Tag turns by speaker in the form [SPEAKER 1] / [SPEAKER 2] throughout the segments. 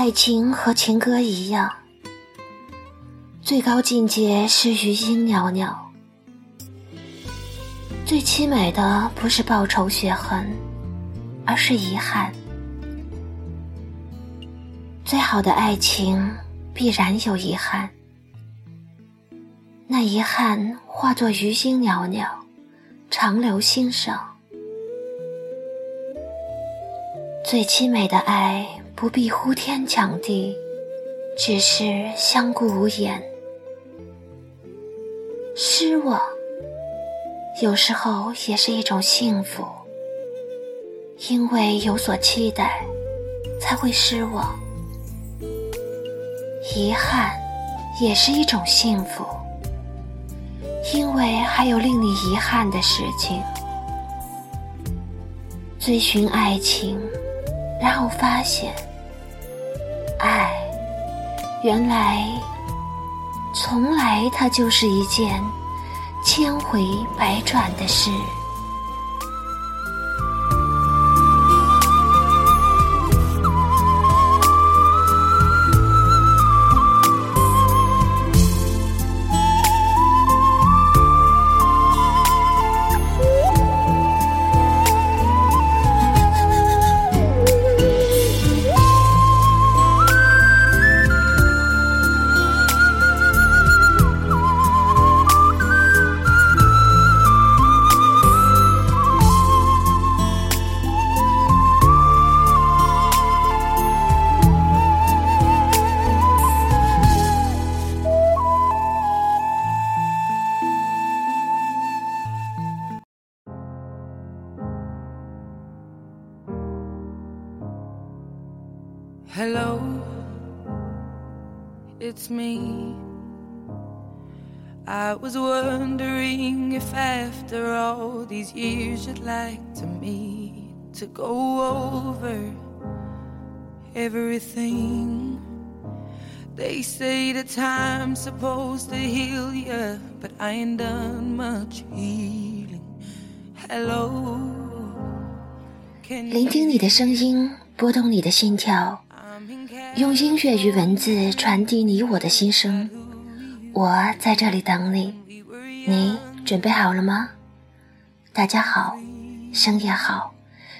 [SPEAKER 1] 爱情和情歌一样，最高境界是余音袅袅。最凄美的不是报仇雪恨，而是遗憾。最好的爱情必然有遗憾，那遗憾化作余音袅袅，长留心上。最凄美的爱。不必呼天抢地，只是相顾无言。失望有时候也是一种幸福，因为有所期待，才会失望。遗憾也是一种幸福，因为还有令你遗憾的事情。追寻爱情，然后发现。原来，从来它就是一件千回百转的事。
[SPEAKER 2] it's me. I was wondering if after all these years you'd like to meet to go over everything. They say the time's supposed to heal you, but I ain't done much healing. Hello.
[SPEAKER 1] 聆听你的声音，拨动你的心跳。 用音乐与文字传递你我的心声，我在这里等你，你准备好了吗？大家好，深夜好，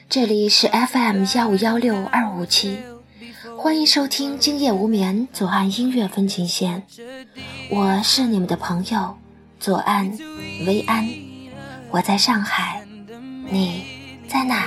[SPEAKER 1] 这里是 FM 幺五幺六二五七，欢迎收听今夜无眠左岸音乐分情线，我是你们的朋友左岸薇安，我在上海，你在哪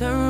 [SPEAKER 1] surround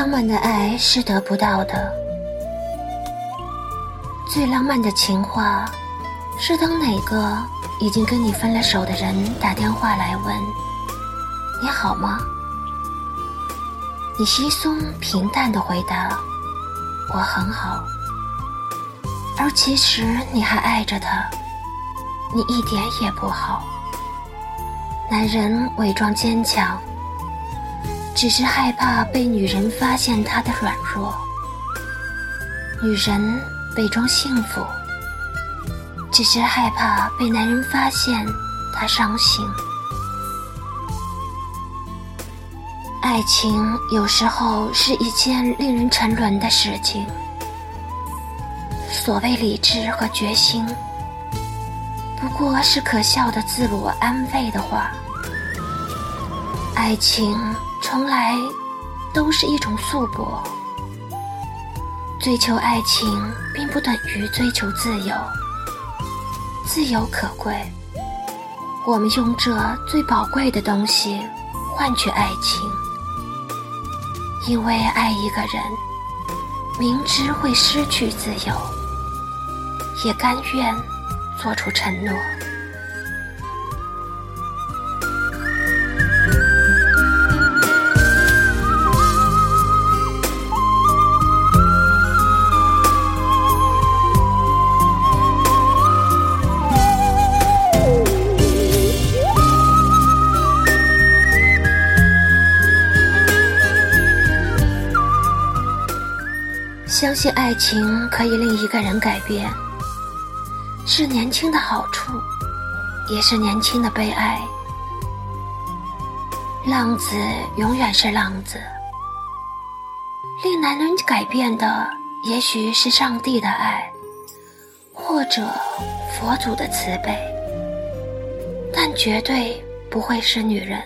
[SPEAKER 1] 浪漫的爱是得不到的，最浪漫的情话是当哪个已经跟你分了手的人打电话来问你好吗？你稀松平淡的回答我很好，而其实你还爱着他，你一点也不好。男人伪装坚强。只是害怕被女人发现他的软弱，女人伪装幸福，只是害怕被男人发现她伤心。爱情有时候是一件令人沉沦的事情，所谓理智和决心，不过是可笑的自我安慰的话。爱情。从来都是一种束缚。追求爱情并不等于追求自由，自由可贵。我们用这最宝贵的东西换取爱情，因为爱一个人，明知会失去自由，也甘愿做出承诺。相信爱情可以令一个人改变，是年轻的好处，也是年轻的悲哀。浪子永远是浪子，令男人改变的也许是上帝的爱，或者佛祖的慈悲，但绝对不会是女人。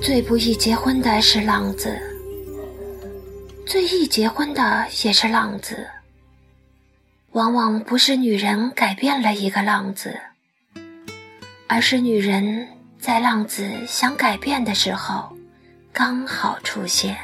[SPEAKER 1] 最不易结婚的是浪子。最易结婚的也是浪子，往往不是女人改变了一个浪子，而是女人在浪子想改变的时候，刚好出现。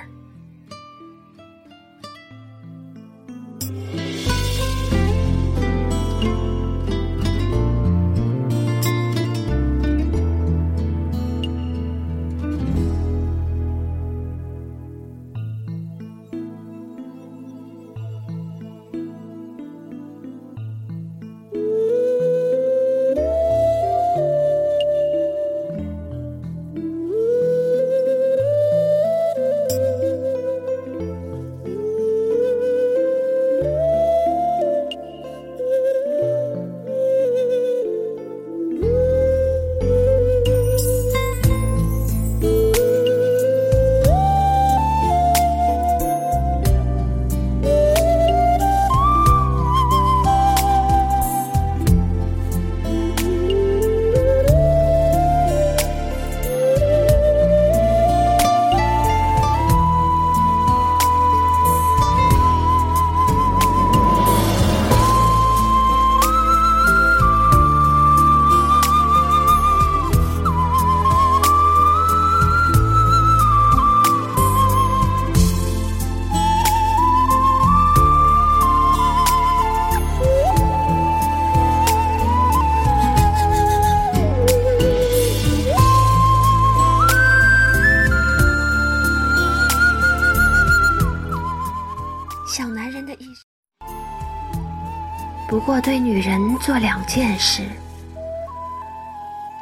[SPEAKER 1] 过，对女人做两件事，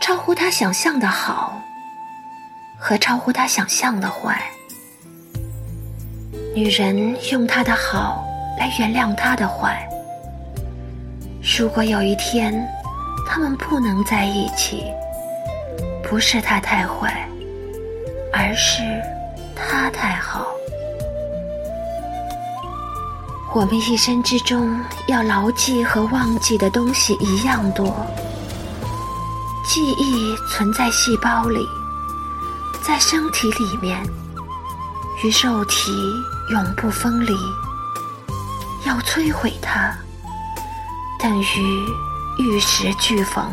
[SPEAKER 1] 超乎她想象的好，和超乎她想象的坏。女人用她的好来原谅他的坏。如果有一天他们不能在一起，不是他太坏，而是他太好。我们一生之中要牢记和忘记的东西一样多，记忆存在细胞里，在身体里面，与肉体永不分离。要摧毁它，等于玉石俱焚。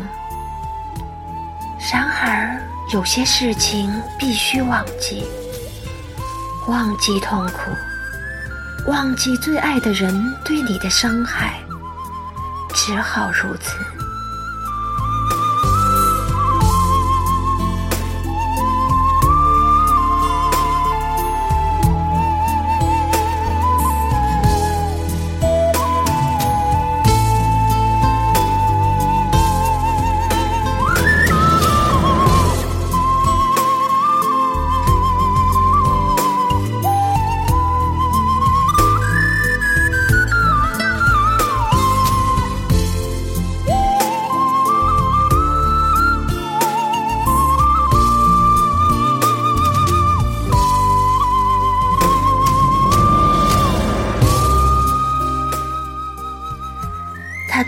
[SPEAKER 1] 然而，有些事情必须忘记，忘记痛苦，忘记最爱的人对你的伤害，只好如此。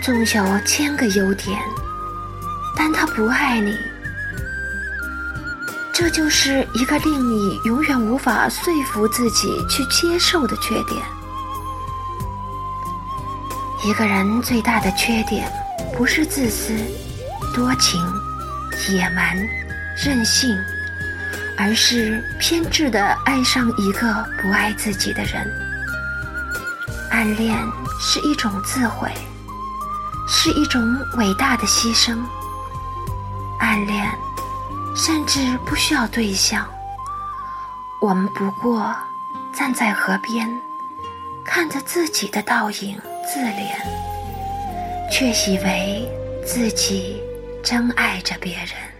[SPEAKER 1] 纵有千个优点，但他不爱你，这就是一个令你永远无法说服自己去接受的缺点。一个人最大的缺点，不是自私、多情、野蛮、任性，而是偏执的爱上一个不爱自己的人。暗恋是一种自毁。是一种伟大的牺牲。暗恋，甚至不需要对象，我们不过站在河边，看着自己的倒影自怜，却以为自己真爱着别人。